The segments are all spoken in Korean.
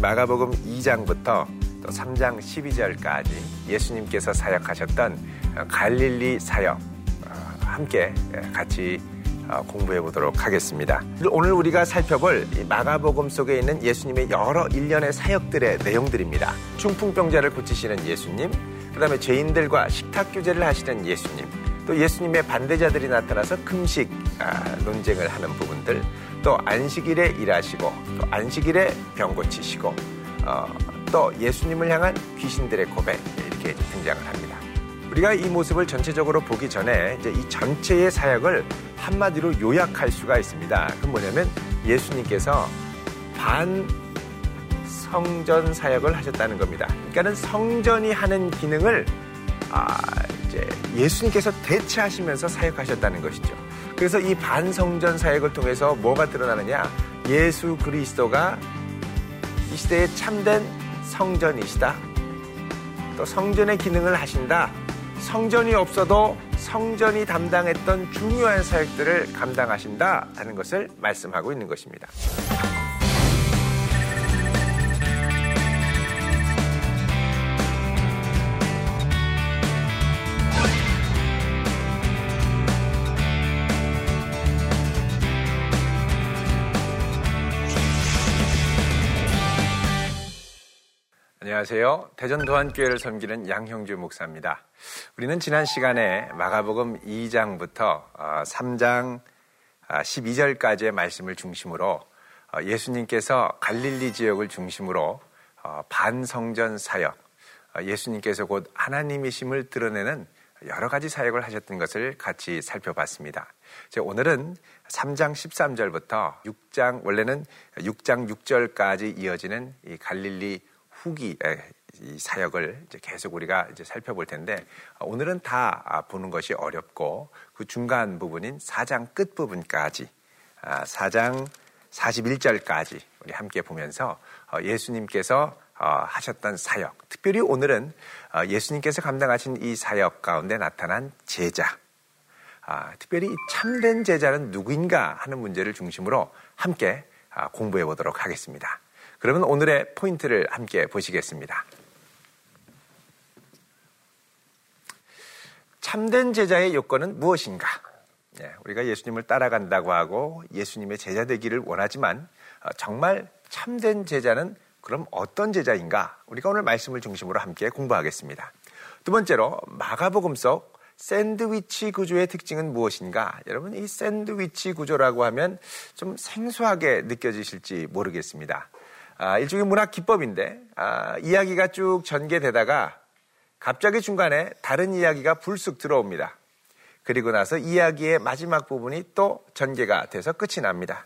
마가복음 2장부터 또 3장 12절까지 예수님께서 사역하셨던 갈릴리 사역 어, 함께 같이 어, 공부해 보도록 하겠습니다. 오늘 우리가 살펴볼 마가복음 속에 있는 예수님의 여러 일련의 사역들의 내용들입니다. 중풍병자를 고치시는 예수님, 그 다음에 죄인들과 식탁 규제를 하시는 예수님, 또 예수님의 반대자들이 나타나서 금식 아, 논쟁을 하는 부분들, 또 안식일에 일하시고, 또 안식일에 병 고치시고, 어, 또 예수님을 향한 귀신들의 고백 이렇게 등장을 합니다. 우리가 이 모습을 전체적으로 보기 전에 이제 이 전체의 사역을 한마디로 요약할 수가 있습니다. 그 뭐냐면 예수님께서 반 성전 사역을 하셨다는 겁니다. 그러니까는 성전이 하는 기능을 아, 이제 예수님께서 대체하시면서 사역하셨다는 것이죠. 그래서 이 반성전 사역을 통해서 뭐가 드러나느냐? 예수 그리스도가 이 시대에 참된 성전이시다. 또 성전의 기능을 하신다. 성전이 없어도 성전이 담당했던 중요한 사역들을 감당하신다 하는 것을 말씀하고 있는 것입니다. 안녕하세요. 대전 도안교회를 섬기는 양형주 목사입니다. 우리는 지난 시간에 마가복음 2장부터 3장 어, 12절까지의 아, 말씀을 중심으로 어, 예수님께서 갈릴리 지역을 중심으로 어, 반성전 사역, 예수님께서 곧 하나님이심을 드러내는 여러 가지 사역을 하셨던 것을 같이 살펴봤습니다. 오늘은 3장 13절부터 6장, 원래는 6장 6절까지 이어지는 이 갈릴리 후기 이 사역을 이제 계속 우리가 이제 살펴볼 텐데 어, 오늘은 다 아, 보는 것이 어렵고 그 중간 부분인 4장 끝 부분까지 4장 아, 41절까지 우리 함께 보면서 어, 예수님께서 어, 하셨던 사역, 특별히 오늘은 예수님께서 감당하신 이 사역 가운데 나타난 제자, 아, 특별히 참된 제자는 누구인가 하는 문제를 중심으로 함께 공부해 보도록 하겠습니다. 그러면 오늘의 포인트를 함께 보시겠습니다. 참된 제자의 요건은 무엇인가? 네, 우리가 예수님을 따라간다고 하고 예수님의 제자 되기를 원하지만 어, 정말 참된 제자는 그럼 어떤 제자인가? 우리가 오늘 말씀을 중심으로 함께 공부하겠습니다. 두 번째로 마가복음 속 샌드위치 구조의 특징은 무엇인가? 여러분 이 샌드위치 구조라고 하면 좀 생소하게 느껴지실지 모르겠습니다. 아, 일종의 문학 기법인데 아, 이야기가 쭉 전개되다가 갑자기 중간에 다른 이야기가 불쑥 들어옵니다. 그리고 나서 이야기의 마지막 부분이 또 전개가 돼서 끝이 납니다.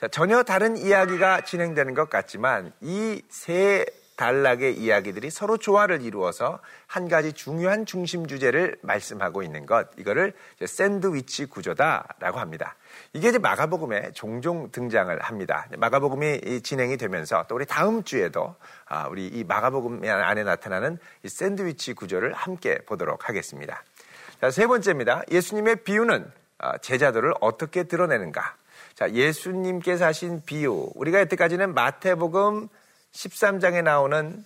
자, 전혀 다른 이야기가 진행되는 것 같지만 이 세 단락의 이야기들이 서로 조화를 이루어서 한 가지 중요한 중심 주제를 말씀하고 있는 것, 이거를 샌드위치 구조다라고 합니다. 이게 이제 마가복음에 종종 등장을 합니다. 마가복음이 진행이 되면서 또 우리 다음 주에도 아, 우리 이 마가복음 안에 나타나는 이 샌드위치 구조를 함께 보도록 하겠습니다. 자, 세 번째입니다. 예수님의 비유는 아, 제자들을 어떻게 드러내는가? 자, 예수님께서 하신 비유. 우리가 여태까지는 마태복음 13장에 나오는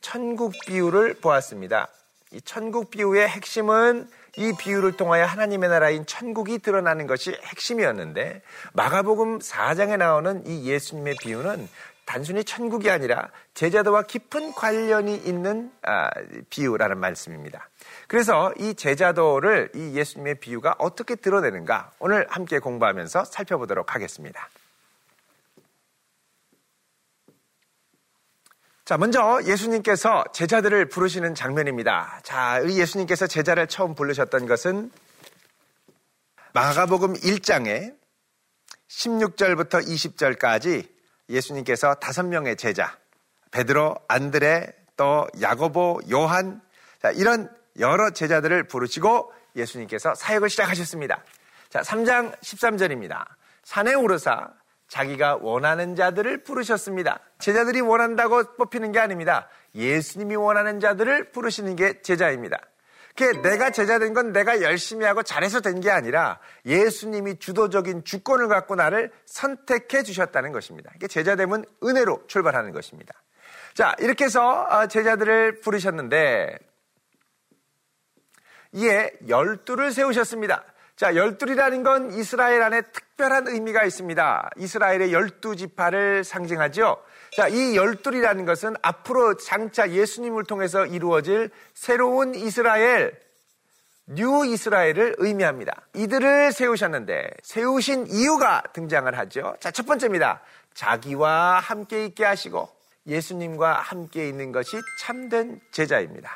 천국 비유를 보았습니다. 이 천국 비유의 핵심은 이 비유를 통하여 하나님의 나라인 천국이 드러나는 것이 핵심이었는데 마가복음 4장에 나오는 이 예수님의 비유는 단순히 천국이 아니라 제자도와 깊은 관련이 있는 아, 비유라는 말씀입니다. 그래서 이 제자도를 이 예수님의 비유가 어떻게 드러내는가 오늘 함께 공부하면서 살펴보도록 하겠습니다. 자, 먼저 예수님께서 제자들을 부르시는 장면입니다. 자, 예수님께서 제자를 처음 부르셨던 것은 마가복음 1장에 16절부터 20절까지 예수님께서 다섯 명의 제자, 베드로, 안드레, 또 야고보, 요한, 자, 이런 여러 제자들을 부르시고 예수님께서 사역을 시작하셨습니다. 자, 3장 13절입니다. 산에 오르사 자기가 원하는 자들을 부르셨습니다. 제자들이 원한다고 뽑히는 게 아닙니다. 예수님이 원하는 자들을 부르시는 게 제자입니다. 그게 내가 제자 된 건 내가 열심히 하고 잘해서 된 게 아니라 예수님이 주도적인 주권을 갖고 나를 선택해 주셨다는 것입니다. 이게 제자됨은 은혜로 출발하는 것입니다. 자, 이렇게 해서 어, 제자들을 부르셨는데 이에 열두를 세우셨습니다. 자, 열둘이라는 건 이스라엘 안에 특별한 의미가 있습니다. 이스라엘의 열두 지파를 상징하죠. 자, 이 열둘이라는 것은 앞으로 장차 예수님을 통해서 이루어질 새로운 이스라엘, New Israel을 의미합니다. 이들을 세우셨는데 세우신 이유가 등장을 하죠. 자, 첫 번째입니다. 자기와 함께 있게 하시고 예수님과 함께 있는 것이 참된 제자입니다.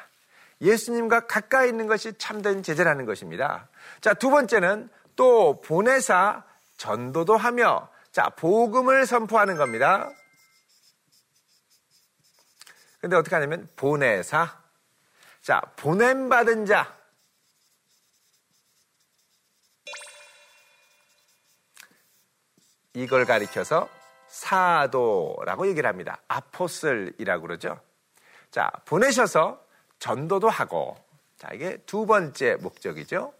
예수님과 가까이 있는 것이 참된 제자라는 것입니다. 자, 두 번째는 또 보내사 전도도 하며 자, 복음을 선포하는 겁니다. 근데 어떻게 하냐면 보내사 자, 보냄 받은 자 이걸 가리켜서 사도라고 얘기를 합니다. 아포슬이라고 그러죠. 자, 보내셔서 전도도 하고 자, 이게 두 번째 목적이죠.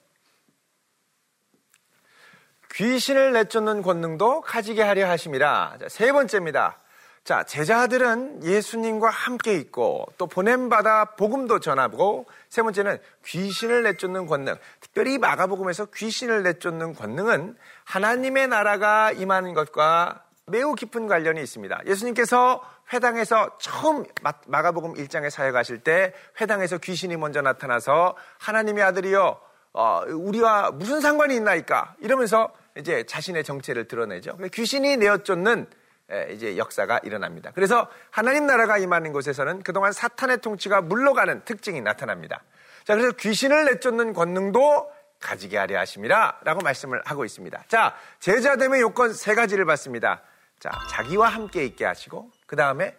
귀신을 내쫓는 권능도 가지게 하려 하심이라. 자, 세 번째입니다. 자, 제자들은 예수님과 함께 있고 또 보냄받아 복음도 전하고 세 번째는 귀신을 내쫓는 권능. 특별히 마가복음에서 귀신을 내쫓는 권능은 하나님의 나라가 임하는 것과 매우 깊은 관련이 있습니다. 예수님께서 회당에서 처음 마가복음 1장에 사역하실 때 회당에서 귀신이 먼저 나타나서 하나님의 아들이여 어, 우리와 무슨 상관이 있나이까 이러면서 이제 자신의 정체를 드러내죠. 귀신이 내어쫓는 이제 역사가 일어납니다. 그래서 하나님 나라가 임하는 곳에서는 그동안 사탄의 통치가 물러가는 특징이 나타납니다. 자, 그래서 귀신을 내쫓는 권능도 가지게 하려 하심이라 라고 말씀을 하고 있습니다. 자, 제자됨의 요건 세 가지를 봤습니다. 자, 자기와 함께 있게 하시고, 그 다음에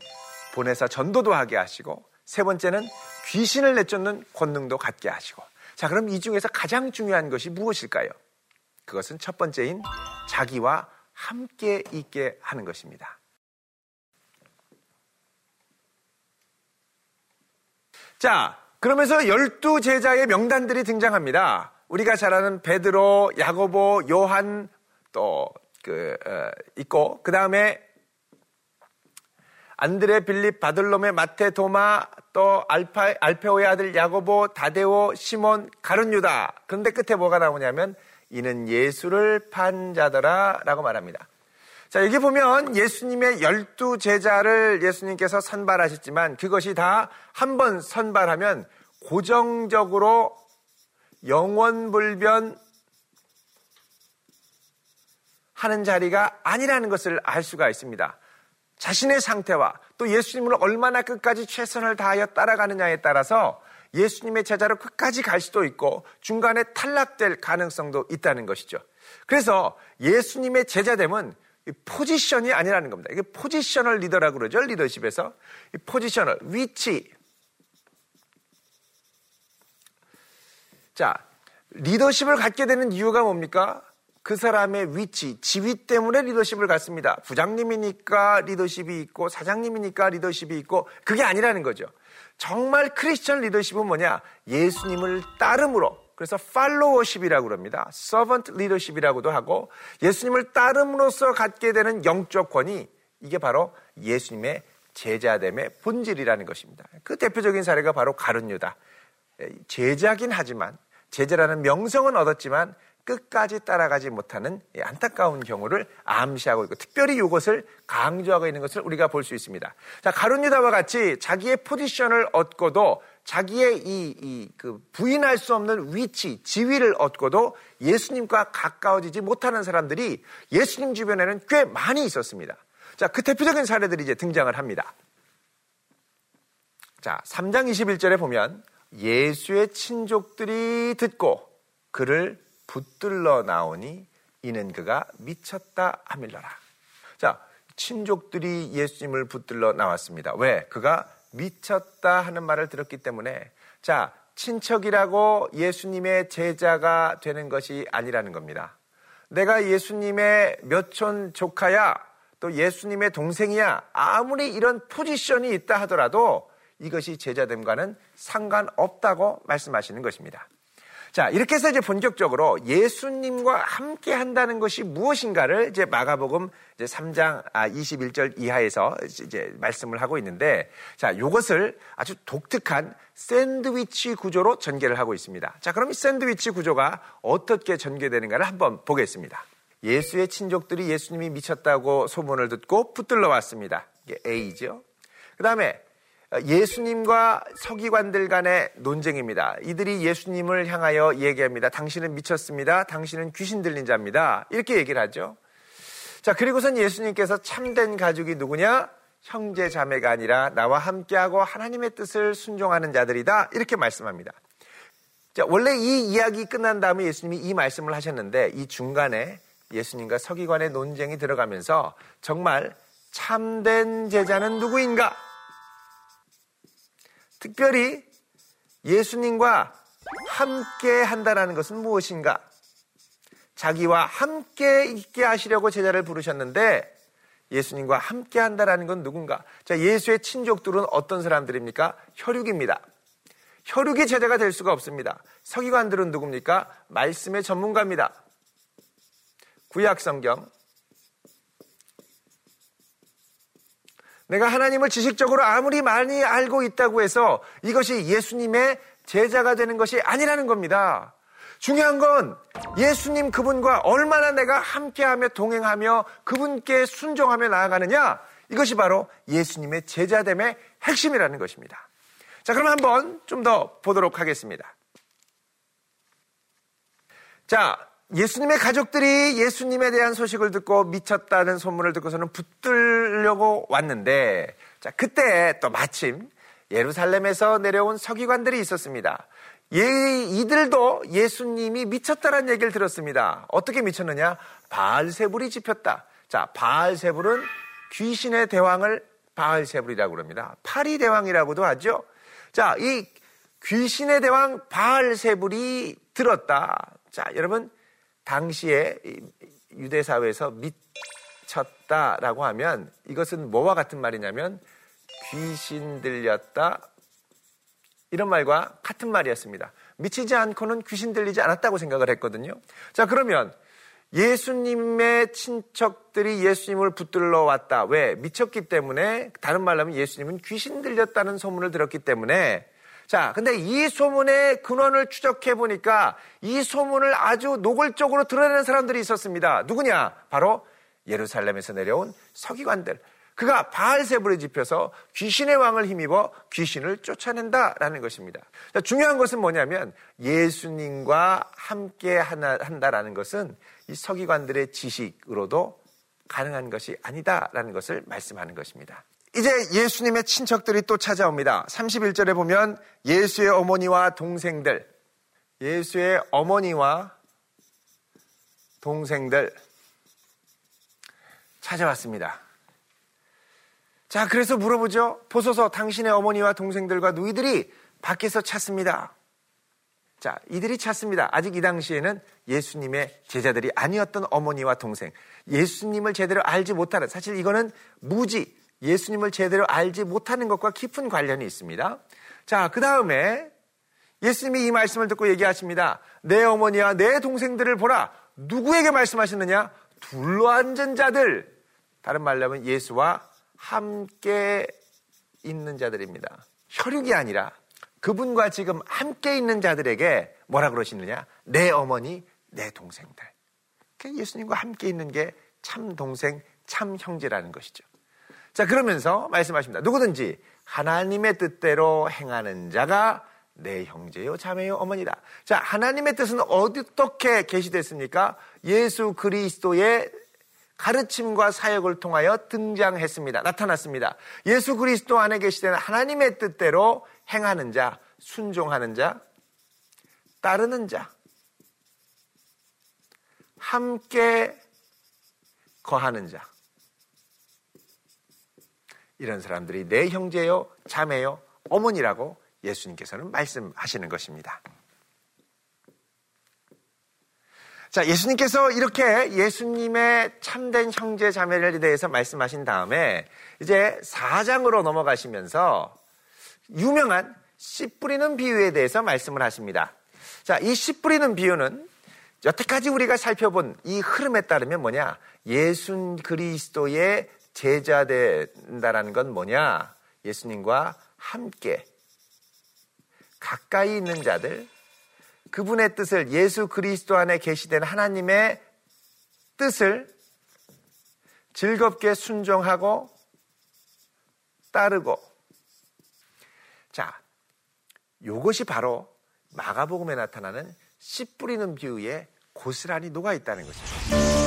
보내서 전도도 하게 하시고, 세 번째는 귀신을 내쫓는 권능도 갖게 하시고. 자, 그럼 이 중에서 가장 중요한 것이 무엇일까요? 그것은 첫 번째인 자기와 함께 있게 하는 것입니다. 자, 그러면서 열두 제자의 명단들이 등장합니다. 우리가 잘 아는 베드로, 야고보, 요한, 또그 어, 있고 그 다음에 안드레, 빌립, 바들롬의 마테, 도마, 또 알파, 알페오의 아들 야고보, 다데오, 시몬, 가룟 유다. 그런데 끝에 뭐가 나오냐면 이는 예수를 판 자더라라고 말합니다. 자, 여기 보면 예수님의 열두 제자를 예수님께서 선발하셨지만 그것이 다 한 번 선발하면 고정적으로 영원불변 하는 자리가 아니라는 것을 알 수가 있습니다. 자신의 상태와 또 예수님을 얼마나 끝까지 최선을 다하여 따라가느냐에 따라서 예수님의 제자로 끝까지 갈 수도 있고 중간에 탈락될 가능성도 있다는 것이죠. 그래서 예수님의 제자됨은 포지션이 아니라는 겁니다. 이게 positional leader라고 그러죠. 리더십에서. 이 positional, 위치. 자, 리더십을 갖게 되는 이유가 뭡니까? 그 사람의 위치, 지위 때문에 리더십을 갖습니다. 부장님이니까 리더십이 있고 사장님이니까 리더십이 있고 그게 아니라는 거죠. 정말 크리스천 리더십은 뭐냐? 예수님을 따름으로 그래서 followership이라고 그럽니다. servant leadership이라고도 하고 예수님을 따름으로써 갖게 되는 영적 권위 이게 바로 예수님의 제자됨의 본질이라는 것입니다. 그 대표적인 사례가 바로 가룟 유다. 제자긴 하지만 제자라는 명성은 얻었지만 끝까지 따라가지 못하는 안타까운 경우를 암시하고 있고 특별히 이것을 강조하고 있는 것을 우리가 볼 수 있습니다. 자, 가룟유다와 같이 자기의 포지션을 얻고도 자기의 이, 이, 그 부인할 수 없는 위치, 지위를 얻고도 예수님과 가까워지지 못하는 사람들이 예수님 주변에는 꽤 많이 있었습니다. 자, 그 대표적인 사례들이 이제 등장을 합니다. 자, 3장 21절에 보면 예수의 친족들이 듣고 그를 붙들러 나오니 이는 그가 미쳤다 하밀러라. 자, 친족들이 예수님을 붙들러 나왔습니다. 왜? 그가 미쳤다 하는 말을 들었기 때문에 자, 친척이라고 예수님의 제자가 되는 것이 아니라는 겁니다. 내가 예수님의 몇촌 조카야, 또 예수님의 동생이야, 아무리 이런 포지션이 있다 하더라도 이것이 제자됨과는 상관없다고 말씀하시는 것입니다. 자, 이렇게 해서 이제 본격적으로 예수님과 함께 한다는 것이 무엇인가를 이제 마가복음 이제 3장 21절 아, 이하에서 이제 말씀을 하고 있는데 자, 이것을 아주 독특한 샌드위치 구조로 전개를 하고 있습니다. 자, 그럼 이 샌드위치 구조가 어떻게 전개되는가를 한번 보겠습니다. 예수의 친족들이 예수님이 미쳤다고 소문을 듣고 붙들러 왔습니다. 이게 A죠. 그 다음에 예수님과 서기관들 간의 논쟁입니다. 이들이 예수님을 향하여 얘기합니다. 당신은 미쳤습니다. 당신은 귀신 들린 자입니다. 이렇게 얘기를 하죠. 자, 그리고선 예수님께서 참된 가족이 누구냐? 형제 자매가 아니라 나와 함께하고 하나님의 뜻을 순종하는 자들이다. 이렇게 말씀합니다. 자, 원래 이 이야기 끝난 다음에 예수님이 이 말씀을 하셨는데 이 중간에 예수님과 서기관의 논쟁이 들어가면서 정말 참된 제자는 누구인가? 특별히 예수님과 함께 한다는 것은 무엇인가? 자기와 함께 있게 하시려고 제자를 부르셨는데 예수님과 함께 한다는 건 누군가? 자, 예수의 친족들은 어떤 사람들입니까? 혈육입니다. 혈육이 제자가 될 수가 없습니다. 서기관들은 누굽니까? 말씀의 전문가입니다. 구약 성경 내가 하나님을 지식적으로 아무리 많이 알고 있다고 해서 이것이 예수님의 제자가 되는 것이 아니라는 겁니다. 중요한 건 예수님 그분과 얼마나 내가 함께하며 동행하며 그분께 순종하며 나아가느냐 이것이 바로 예수님의 제자됨의 핵심이라는 것입니다. 자, 그럼 한번 좀 더 보도록 하겠습니다. 자, 예수님의 가족들이 예수님에 대한 소식을 듣고 미쳤다는 소문을 듣고서는 붙들려고 왔는데, 자, 그때 또 마침 예루살렘에서 내려온 서기관들이 있었습니다. 예, 이들도 예수님이 미쳤다는 얘기를 들었습니다. 어떻게 미쳤느냐? 바알세불이 집혔다. 자, 바알세불은 귀신의 대왕을 바알세불이라고 그럽니다. 파리 대왕이라고도 하죠. 자, 이 귀신의 대왕 바알세불이 들었다. 자, 여러분 당시에 유대 사회에서 미쳤다라고 하면 이것은 뭐와 같은 말이냐면 귀신 들렸다 이런 말과 같은 말이었습니다. 미치지 않고는 귀신 들리지 않았다고 생각을 했거든요. 자, 그러면 예수님의 친척들이 예수님을 붙들러 왔다. 왜? 미쳤기 때문에, 다른 말로 하면 예수님은 귀신 들렸다는 소문을 들었기 때문에 자, 근데 이 소문의 근원을 추적해 보니까 이 소문을 아주 노골적으로 드러내는 사람들이 있었습니다. 누구냐? 바로 예루살렘에서 내려온 서기관들. 그가 바알세불에 집혀서 귀신의 왕을 힘입어 귀신을 쫓아낸다라는 것입니다. 자, 중요한 것은 뭐냐면 예수님과 함께 한다라는 것은 이 서기관들의 지식으로도 가능한 것이 아니다라는 것을 말씀하는 것입니다. 이제 예수님의 친척들이 또 찾아옵니다. 31절에 보면 예수의 어머니와 동생들, 예수의 어머니와 동생들 찾아왔습니다. 자, 그래서 물어보죠. 보소서 당신의 어머니와 동생들과 누이들이 밖에서 찾습니다. 자, 이들이 찾습니다. 아직 이 당시에는 예수님의 제자들이 아니었던 어머니와 동생, 예수님을 제대로 알지 못하는, 사실 이거는 무지, 예수님을 제대로 알지 못하는 것과 깊은 관련이 있습니다. 자, 그 다음에 예수님이 이 말씀을 듣고 얘기하십니다. 내 어머니와 내 동생들을 보라. 누구에게 말씀하셨느냐? 둘러앉은 자들. 다른 말로 하면 예수와 함께 있는 자들입니다. 혈육이 아니라 그분과 지금 함께 있는 자들에게 뭐라 그러시느냐? 내 어머니, 내 동생들. 예수님과 함께 있는 게 참 동생, 참 형제라는 것이죠. 자, 그러면서 말씀하십니다. 누구든지 하나님의 뜻대로 행하는 자가 내 형제요, 자매요, 어머니다. 자, 하나님의 뜻은 어떻게 계시됐습니까? 예수 그리스도의 가르침과 사역을 통하여 등장했습니다. 나타났습니다. 예수 그리스도 안에 계시된 하나님의 뜻대로 행하는 자, 순종하는 자, 따르는 자, 함께 거하는 자. 이런 사람들이 내 형제요, 자매요, 어머니라고 예수님께서는 말씀하시는 것입니다. 자, 예수님께서 이렇게 예수님의 참된 형제 자매를 대해서 말씀하신 다음에 이제 4장으로 넘어가시면서 유명한 씨 뿌리는 비유에 대해서 말씀을 하십니다. 자, 이 씨 뿌리는 비유는 여태까지 우리가 살펴본 이 흐름에 따르면 뭐냐? 예수 그리스도의 제자 된다라는 건 뭐냐? 예수님과 함께 가까이 있는 자들, 그분의 뜻을 예수 그리스도 안에 계시된 하나님의 뜻을 즐겁게 순종하고 따르고 자, 요것이 바로 마가복음에 나타나는 씨 뿌리는 비유에 고스란히 녹아 있다는 것입니다.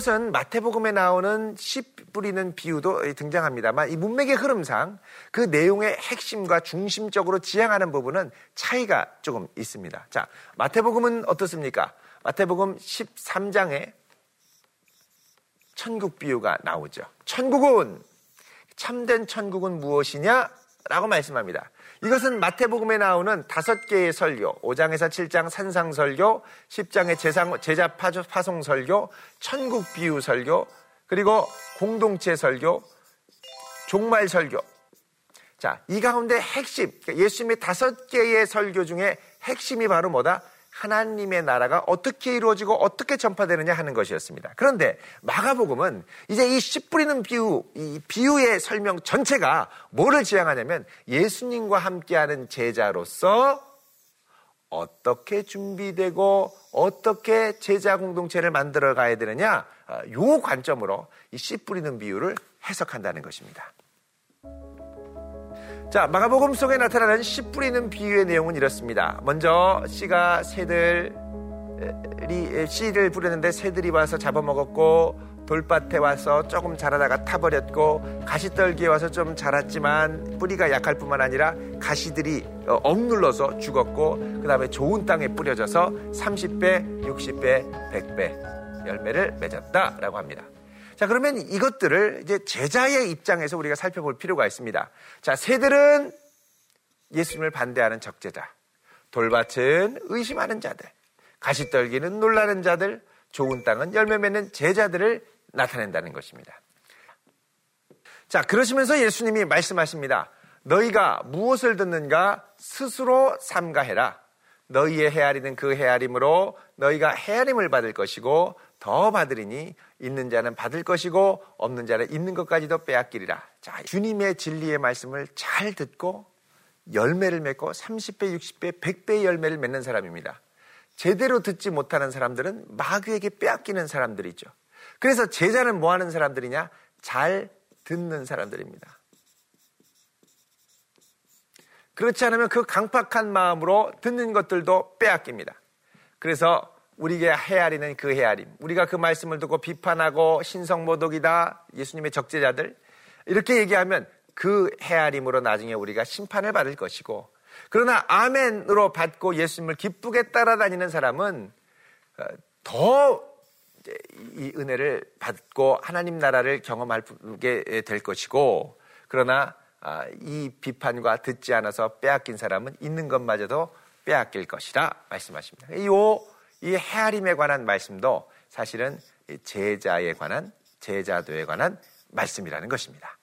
이것은 마태복음에 나오는 씨 뿌리는 비유도 등장합니다만 이 문맥의 흐름상 그 내용의 핵심과 중심적으로 지향하는 부분은 차이가 조금 있습니다. 자, 마태복음은 어떻습니까? 마태복음 13장에 천국 비유가 나오죠. 천국은 참된 천국은 무엇이냐? 라고 말씀합니다. 이것은 마태복음에 나오는 다섯 개의 설교, 5장에서 7장 산상 설교, 10장의 제상, 제자 파송 설교, 천국 비유 설교, 그리고 공동체 설교, 종말 설교. 자, 이 가운데 핵심, 그러니까 예수님의 다섯 개의 설교 중에 핵심이 바로 뭐다? 하나님의 나라가 어떻게 이루어지고 어떻게 전파되느냐 하는 것이었습니다. 그런데 마가복음은 이제 이 씨 뿌리는 비유, 이 비유의 설명 전체가 뭐를 지향하냐면 예수님과 함께하는 제자로서 어떻게 준비되고 어떻게 제자 공동체를 만들어 가야 되느냐, 아, 요 관점으로 이 씨 뿌리는 비유를 해석한다는 것입니다. 자, 마가복음 속에 나타나는 씨 뿌리는 비유의 내용은 이렇습니다. 먼저 씨가 새들이 씨를 뿌렸는데 새들이 와서 잡아먹었고 돌밭에 와서 조금 자라다가 타버렸고 가시떨기에 와서 좀 자랐지만 뿌리가 약할 뿐만 아니라 가시들이 어, 억눌러서 죽었고 그 다음에 좋은 땅에 뿌려져서 30배, 60배, 100배 열매를 맺었다라고 합니다. 자, 그러면 이것들을 이제 제자의 입장에서 우리가 살펴볼 필요가 있습니다. 자, 새들은 예수님을 반대하는 적제자, 돌밭은 의심하는 자들, 가시떨기는 놀라는 자들, 좋은 땅은 열매 맺는 제자들을 나타낸다는 것입니다. 자, 그러시면서 예수님이 말씀하십니다. 너희가 무엇을 듣는가 스스로 삼가해라. 너희의 헤아리는 그 헤아림으로 너희가 헤아림을 받을 것이고 더 받으리니 있는 자는 받을 것이고 없는 자는 있는 것까지도 빼앗기리라. 자, 주님의 진리의 말씀을 잘 듣고 열매를 맺고 30배, 60배, 100배의 열매를 맺는 사람입니다. 제대로 듣지 못하는 사람들은 마귀에게 빼앗기는 사람들이죠. 그래서 제자는 뭐 하는 사람들이냐? 잘 듣는 사람들입니다. 그렇지 않으면 그 강팍한 마음으로 듣는 것들도 빼앗깁니다. 그래서 우리에게 헤아리는 그 헤아림. 우리가 그 말씀을 듣고 비판하고 신성모독이다. 예수님의 적재자들. 이렇게 얘기하면 그 헤아림으로 나중에 우리가 심판을 받을 것이고 그러나 아멘으로 받고 예수님을 기쁘게 따라다니는 사람은 어, 더이 은혜를 받고 하나님 나라를 경험하게 될 것이고 그러나 아, 이 비판과 듣지 않아서 빼앗긴 사람은 있는 것마저도 빼앗길 것이라 말씀하십니다. 이 이 헤아림에 관한 말씀도 사실은 제자에 관한 제자도에 관한 말씀이라는 것입니다.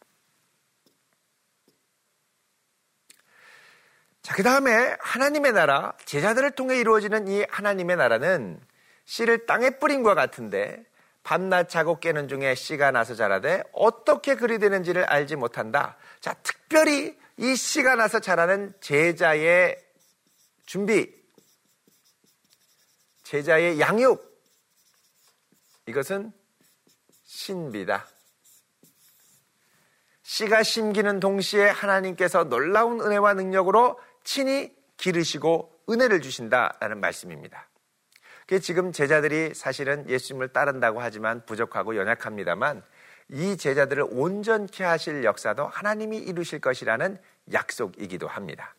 자, 그 다음에 하나님의 나라, 제자들을 통해 이루어지는 이 하나님의 나라는 씨를 땅에 뿌린과 같은데 밤낮 자고 깨는 중에 씨가 나서 자라되 어떻게 그리 되는지를 알지 못한다. 자, 특별히 이 씨가 나서 자라는 제자의 준비, 제자의 양육. 이것은 신비다. 씨가 심기는 동시에 하나님께서 놀라운 은혜와 능력으로 친히 기르시고 은혜를 주신다라는 말씀입니다. 그 지금 제자들이 사실은 예수님을 따른다고 하지만 부족하고 연약합니다만 이 제자들을 온전케 하실 역사도 하나님이 이루실 것이라는 약속이기도 합니다.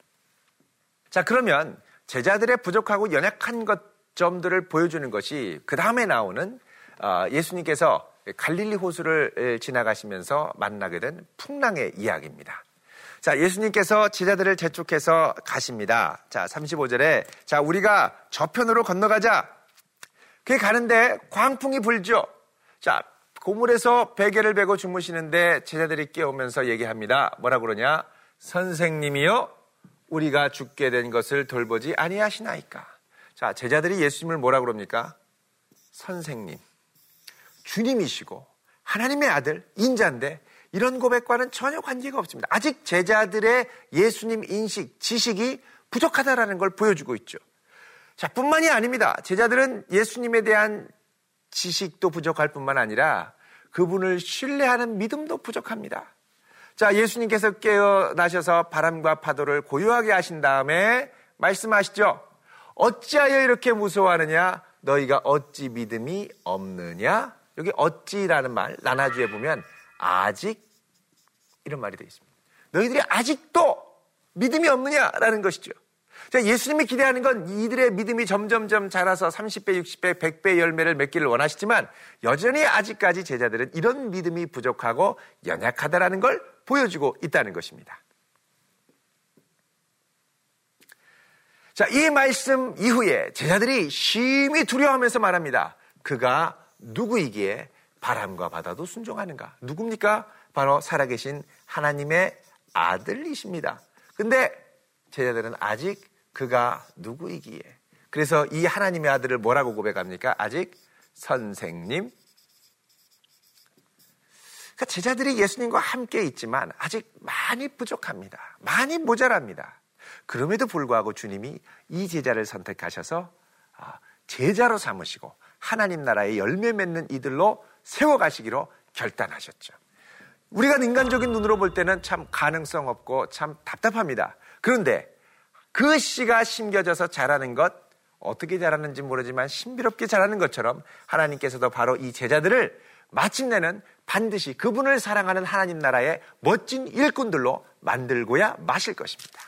자, 그러면 제자들의 부족하고 연약한 것 점들을 보여주는 것이 그 다음에 나오는 어, 예수님께서 갈릴리 호수를 지나가시면서 만나게 된 풍랑의 이야기입니다. 자, 예수님께서 제자들을 재촉해서 가십니다. 자, 35절에 자, 우리가 저편으로 건너가자. 그게 가는데 광풍이 불죠. 자, 고물에서 베개를 베고 주무시는데 제자들이 깨우면서 얘기합니다. 뭐라 그러냐? 선생님이요, 우리가 죽게 된 것을 돌보지 아니하시나이까. 자, 제자들이 예수님을 뭐라 그럽니까? 선생님. 주님이시고 하나님의 아들, 인자인데 이런 고백과는 전혀 관계가 없습니다. 아직 제자들의 예수님 인식, 지식이 부족하다라는 걸 보여주고 있죠. 자, 뿐만이 아닙니다. 제자들은 예수님에 대한 지식도 부족할 뿐만 아니라 그분을 신뢰하는 믿음도 부족합니다. 자, 예수님께서 깨어나셔서 바람과 파도를 고요하게 하신 다음에 말씀하시죠. 어찌하여 이렇게 무서워하느냐? 너희가 어찌 믿음이 없느냐? 여기 어찌라는 말, 나나주에 보면 아직 이런 말이 되어 있습니다. 너희들이 아직도 믿음이 없느냐라는 것이죠. 자, 예수님이 기대하는 건 이들의 믿음이 점점점 자라서 30배, 60배, 100배 열매를 맺기를 원하시지만 여전히 아직까지 제자들은 이런 믿음이 부족하고 연약하다라는 걸 보여주고 있다는 것입니다. 자, 이 말씀 이후에 제자들이 심히 두려워하면서 말합니다. 그가 누구이기에 바람과 바다도 순종하는가? 누굽니까? 바로 살아계신 하나님의 아들이십니다. 근데 제자들은 아직 그가 누구이기에. 그래서 이 하나님의 아들을 뭐라고 고백합니까? 아직 선생님. 그러니까 제자들이 예수님과 함께 있지만 아직 많이 부족합니다. 많이 모자랍니다. 그럼에도 불구하고 주님이 이 제자를 선택하셔서 아, 제자로 삼으시고 하나님 나라의 열매 맺는 이들로 세워가시기로 결단하셨죠. 우리가 인간적인 눈으로 볼 때는 참 가능성 없고 참 답답합니다. 그런데 그 씨가 심겨져서 자라는 것, 어떻게 자라는지 모르지만 신비롭게 자라는 것처럼 하나님께서도 바로 이 제자들을 마침내는 반드시 그분을 사랑하는 하나님 나라의 멋진 일꾼들로 만들고야 마실 것입니다.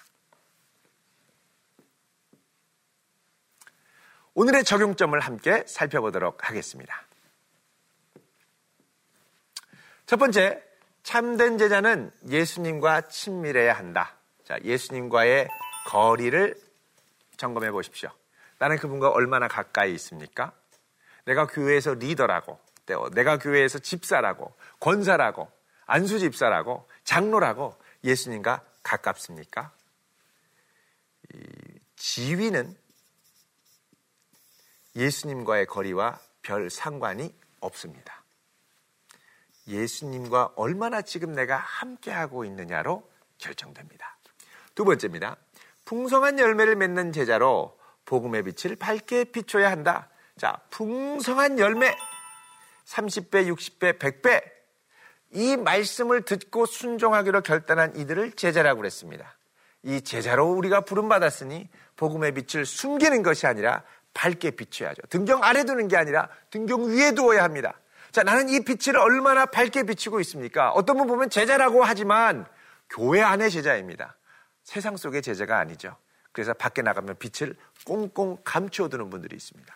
오늘의 적용점을 함께 살펴보도록 하겠습니다. 첫 번째, 참된 제자는 예수님과 친밀해야 한다. 자, 예수님과의 거리를 점검해 보십시오. 나는 그분과 얼마나 가까이 있습니까? 내가 교회에서 리더라고, 내가 교회에서 집사라고, 권사라고, 안수 집사라고, 장로라고 예수님과 가깝습니까? 지위는 예수님과의 거리와 별 상관이 없습니다. 예수님과 얼마나 지금 내가 함께하고 있느냐로 결정됩니다. 두 번째입니다. 풍성한 열매를 맺는 제자로 복음의 빛을 밝게 비춰야 한다. 자, 풍성한 열매 30배, 60배, 100배 이 말씀을 듣고 순종하기로 결단한 이들을 제자라고 그랬습니다. 이 제자로 우리가 부름받았으니 복음의 빛을 숨기는 것이 아니라 밝게 비춰야죠. 등경 아래 두는 게 아니라 등경 위에 두어야 합니다. 자, 나는 이 빛을 얼마나 밝게 비추고 있습니까? 어떤 분 보면 제자라고 하지만 교회 안의 제자입니다. 세상 속의 제자가 아니죠. 그래서 밖에 나가면 빛을 꽁꽁 감추어두는 분들이 있습니다.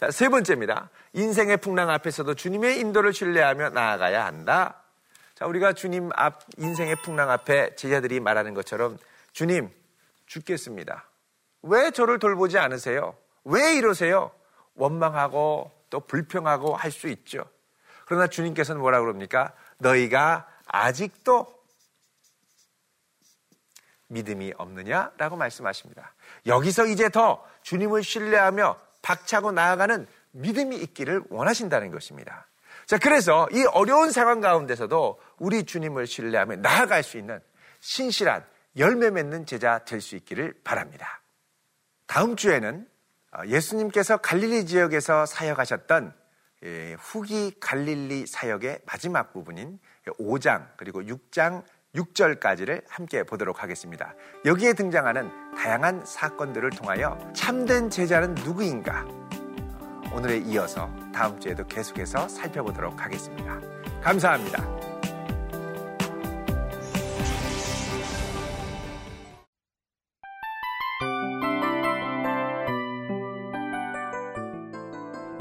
자, 세 번째입니다. 인생의 풍랑 앞에서도 주님의 인도를 신뢰하며 나아가야 한다. 자, 우리가 주님 앞, 인생의 풍랑 앞에 제자들이 말하는 것처럼 주님, 죽겠습니다. 왜 저를 돌보지 않으세요? 왜 이러세요? 원망하고 또 불평하고 할 수 있죠. 그러나 주님께서는 뭐라 그럽니까? 너희가 아직도 믿음이 없느냐라고 말씀하십니다. 여기서 이제 더 주님을 신뢰하며 박차고 나아가는 믿음이 있기를 원하신다는 것입니다. 자, 그래서 이 어려운 상황 가운데서도 우리 주님을 신뢰하며 나아갈 수 있는 신실한 열매 맺는 제자 될 수 있기를 바랍니다. 다음 주에는 예수님께서 갈릴리 지역에서 사역하셨던 예, 후기 갈릴리 사역의 마지막 부분인 5장 그리고 6장 6절까지를 함께 보도록 하겠습니다. 여기에 등장하는 다양한 사건들을 통하여 참된 제자는 누구인가? 오늘에 이어서 다음 주에도 계속해서 살펴보도록 하겠습니다. 감사합니다.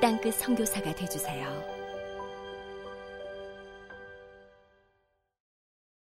땅끝 성교사가 되주세요